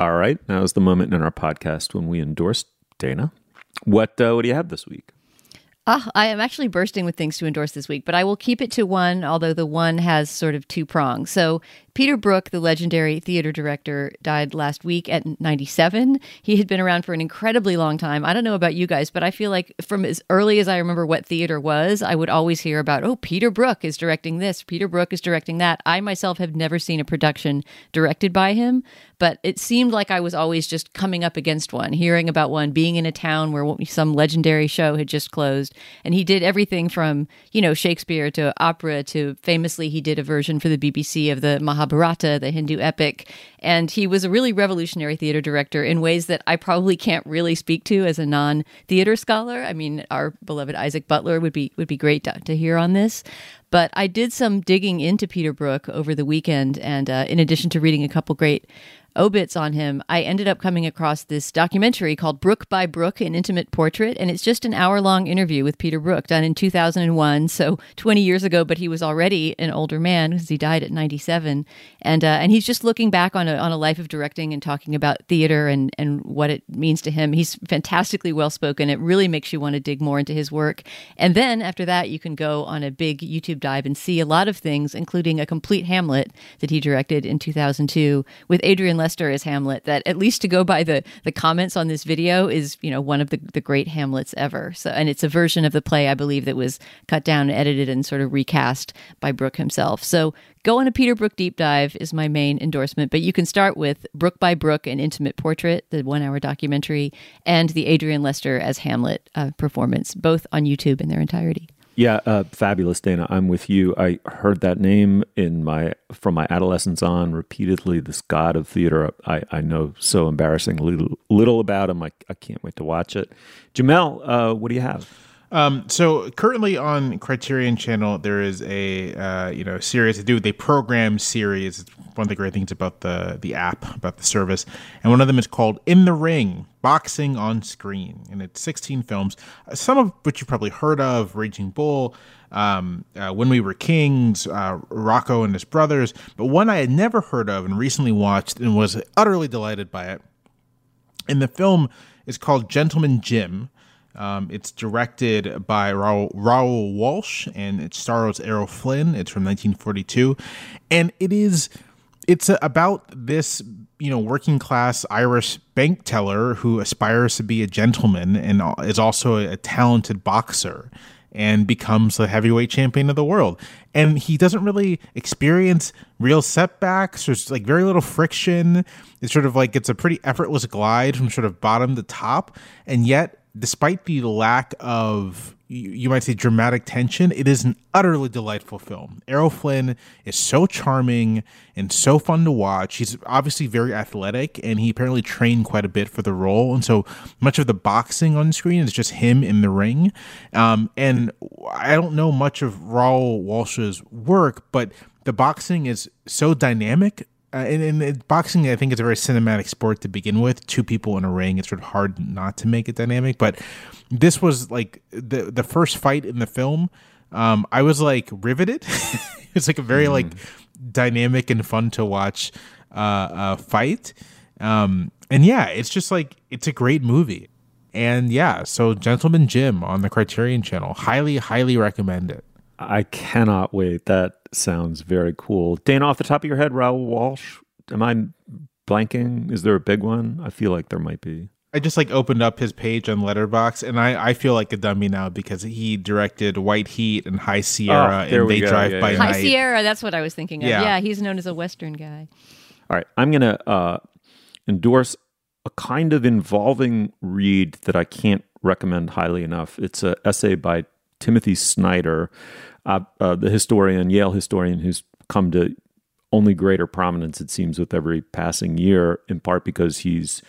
All right, now is the moment in our podcast when we endorse Dana. What uh, what do you have this week? Ah, I am actually bursting with things to endorse this week, but I will keep it to one, although the one has sort of two prongs. So, Peter Brook, the legendary theater director, died last week at 97. He had been around for an incredibly long time. I don't know about you guys, but I feel like from as early as I remember what theater was, I would always hear about, oh, Peter Brook is directing this, Peter Brook is directing that. I myself have never seen a production directed by him, but it seemed like I was always just coming up against one, hearing about one, being in a town where some legendary show had just closed. And he did everything from, you know, Shakespeare to opera to famously, he did a version for the BBC of the Mahabharata, the Hindu epic. And he was a really revolutionary theater director in ways that I probably can't really speak to as a non theater scholar. I mean, our beloved Isaac Butler would be would be great to, to hear on this. But I did some digging into Peter Brook over the weekend, and uh, in addition to reading a couple great obits on him, I ended up coming across this documentary called Brook by Brook, an intimate portrait. And it's just an hour long interview with Peter Brook done in 2001, so 20 years ago, but he was already an older man because he died at 97. And, uh, and he's just looking back on a, on a life of directing and talking about theater and, and what it means to him. He's fantastically well spoken. It really makes you want to dig more into his work. And then after that, you can go on a big YouTube dive and see a lot of things, including a complete Hamlet that he directed in 2002 with Adrian Lester as Hamlet that at least to go by the the comments on this video is you know one of the the great Hamlets ever. So and it's a version of the play I believe that was cut down, edited, and sort of recast by Brook himself. So go on a Peter Brook deep dive is my main endorsement, but you can start with Brook by Brook, an intimate portrait, the one hour documentary, and the Adrian Lester as Hamlet uh, performance, both on YouTube in their entirety. Yeah, uh, fabulous, Dana. I'm with you. I heard that name in my from my adolescence on repeatedly. This god of theater. I, I know so embarrassing little, little about him. I, I can't wait to watch it. Jamelle, uh, what do you have? Um, so currently on Criterion Channel, there is a uh, you know series to do a program series. It's one of the great things about the the app about the service, and one of them is called In the Ring: Boxing on Screen, and it's 16 films, some of which you've probably heard of: Raging Bull, um, uh, When We Were Kings, uh, Rocco and His Brothers, but one I had never heard of and recently watched and was utterly delighted by it. And the film is called Gentleman Jim. Um, it's directed by Raoul, Walsh and it stars Errol Flynn. It's from 1942, and it is it's about this you know working class Irish bank teller who aspires to be a gentleman and is also a talented boxer and becomes the heavyweight champion of the world. And he doesn't really experience real setbacks. There's like very little friction. It's sort of like it's a pretty effortless glide from sort of bottom to top. And yet despite the lack of you might say dramatic tension, it is an utterly delightful film. Errol Flynn is so charming and so fun to watch. He's obviously very athletic and he apparently trained quite a bit for the role. And so much of the boxing on screen is just him in the ring. Um, and I don't know much of Raoul Walsh's work, but the boxing is so dynamic uh, and, and, boxing, I think, is a very cinematic sport to begin with. Two people in a ring, it's sort of hard not to make it dynamic. But this was like the the first fight in the film. Um, I was like riveted. it's like a very mm. like dynamic and fun to watch uh, uh, fight. Um, and yeah, it's just like it's a great movie. And yeah, so Gentleman Jim on the Criterion Channel, highly, highly recommend it. I cannot wait. That sounds very cool. Dana, off the top of your head, Raoul Walsh, am I blanking? Is there a big one? I feel like there might be. I just like opened up his page on Letterboxd, and I, I feel like a dummy now because he directed White Heat and High Sierra, oh, and They go. Drive yeah, by yeah. Night. High Sierra, that's what I was thinking of. Yeah. Yeah, he's known as a Western guy. All right, I'm going to uh, endorse a kind of involving read that I can't recommend highly enough. It's an essay by Timothy Snyder uh, uh, the historian, Yale historian, who's come to only greater prominence, it seems, with every passing year, in part because he's,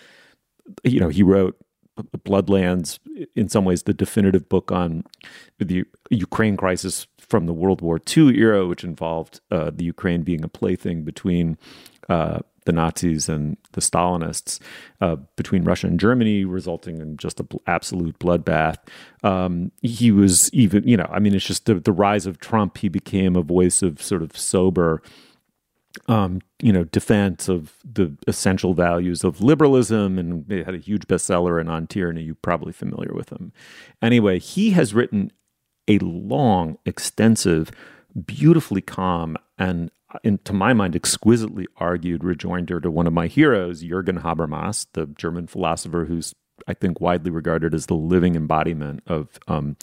you know, he wrote Bloodlands, in some ways, the definitive book on the Ukraine crisis from the World War II era, which involved uh, the Ukraine being a plaything between uh, the Nazis and the Stalinists uh, between Russia and Germany, resulting in just an bl- absolute bloodbath. Um, he was even, you know, I mean, it's just the, the rise of Trump. He became a voice of sort of sober um, you know, defense of the essential values of liberalism, and it had a huge bestseller in On Tyranny. You're probably familiar with him. Anyway, he has written a long, extensive, beautifully calm, and in, to my mind, exquisitely argued rejoinder to one of my heroes, Jürgen Habermas, the German philosopher who's I think widely regarded as the living embodiment of um,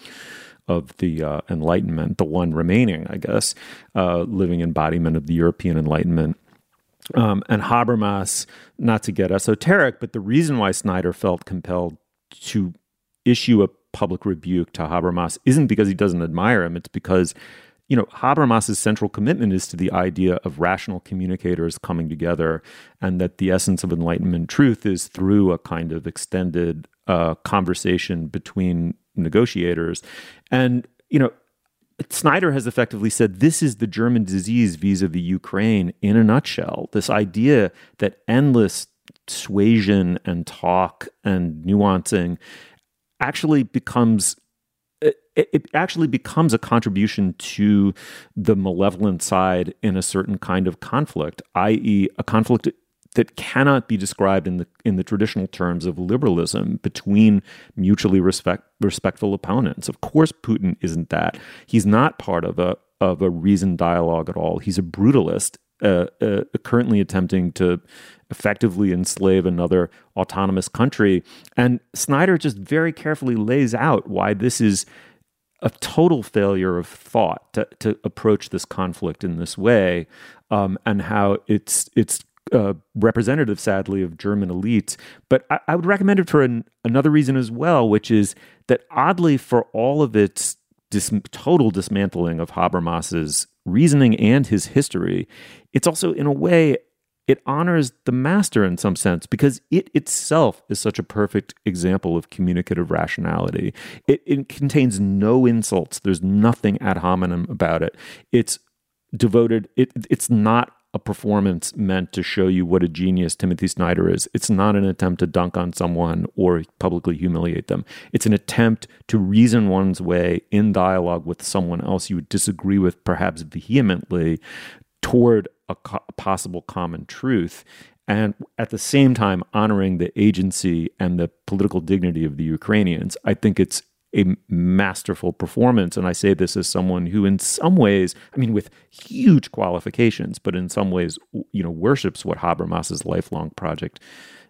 of the uh, Enlightenment, the one remaining, I guess, uh, living embodiment of the European Enlightenment. Um, and Habermas, not to get esoteric, but the reason why Snyder felt compelled to issue a public rebuke to Habermas isn't because he doesn't admire him. It's because, you know, Habermas's central commitment is to the idea of rational communicators coming together, and that the essence of Enlightenment truth is through a kind of extended uh, conversation between negotiators. And, you know, Snyder has effectively said this is the German disease vis a vis Ukraine in a nutshell. This idea that endless suasion and talk and nuancing actually becomes it, actually becomes a contribution to the malevolent side in a certain kind of conflict, i.e., a conflict that cannot be described in the in the traditional terms of liberalism between mutually respect, respectful opponents. Of course, Putin isn't that. He's not part of a of a reasoned dialogue at all. He's a brutalist, uh, uh, currently attempting to effectively enslave another autonomous country. And Snyder just very carefully lays out why this is a total failure of thought to, to approach this conflict in this way, um, and how it's it's uh, representative, sadly, of German elites. But I, I would recommend it for an, another reason as well, which is that oddly, for all of its dis- total dismantling of Habermas's reasoning and his history, it's also, in a way, it honors the master in some sense because it itself is such a perfect example of communicative rationality. It, it contains no insults. There's nothing ad hominem about it. It's devoted. It, it's not a performance meant to show you what a genius Timothy Snyder is. It's not an attempt to dunk on someone or publicly humiliate them. It's an attempt to reason one's way in dialogue with someone else you would disagree with, perhaps vehemently, toward a, co- possible common truth. And at the same time, honoring the agency and the political dignity of the Ukrainians. I think it's a masterful performance. And I say this as someone who, in some ways, I mean, with huge qualifications, but in some ways, you know, worships what Habermas's lifelong project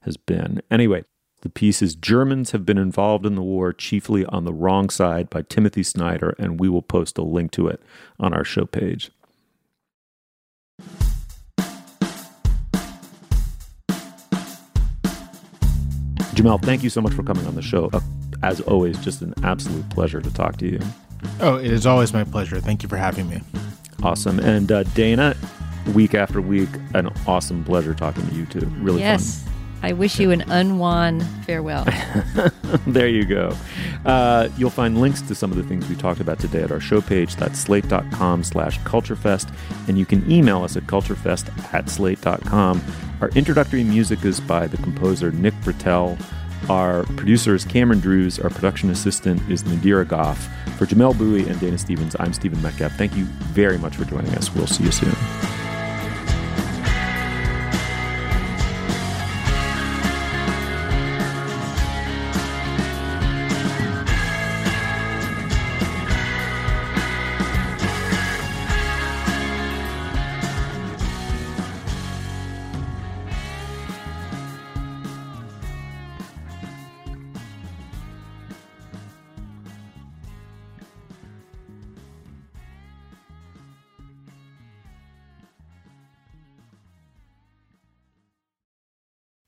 has been. Anyway, the piece is Germans have been involved in the war chiefly on the wrong side by Timothy Snyder, and we will post a link to it on our show page. Jamelle, thank you so much for coming on the show as always, just an absolute pleasure to talk to you. Oh, it is always my pleasure. Thank you for having me. Awesome. And uh, Dana, week after week, an awesome pleasure talking to you too. Really yes. fun. I wish you an unwon farewell. there you go. Uh, you'll find links to some of the things we talked about today at our show page. That's slate.com slash culturefest. And you can email us at culturefest at slate.com. Our introductory music is by the composer Nick Britell. Our producer is Cameron Drews. Our production assistant is Nadira Goff. For Jamelle Bouie and Dana Stevens, I'm Stephen Metcalf. Thank you very much for joining us. We'll see you soon.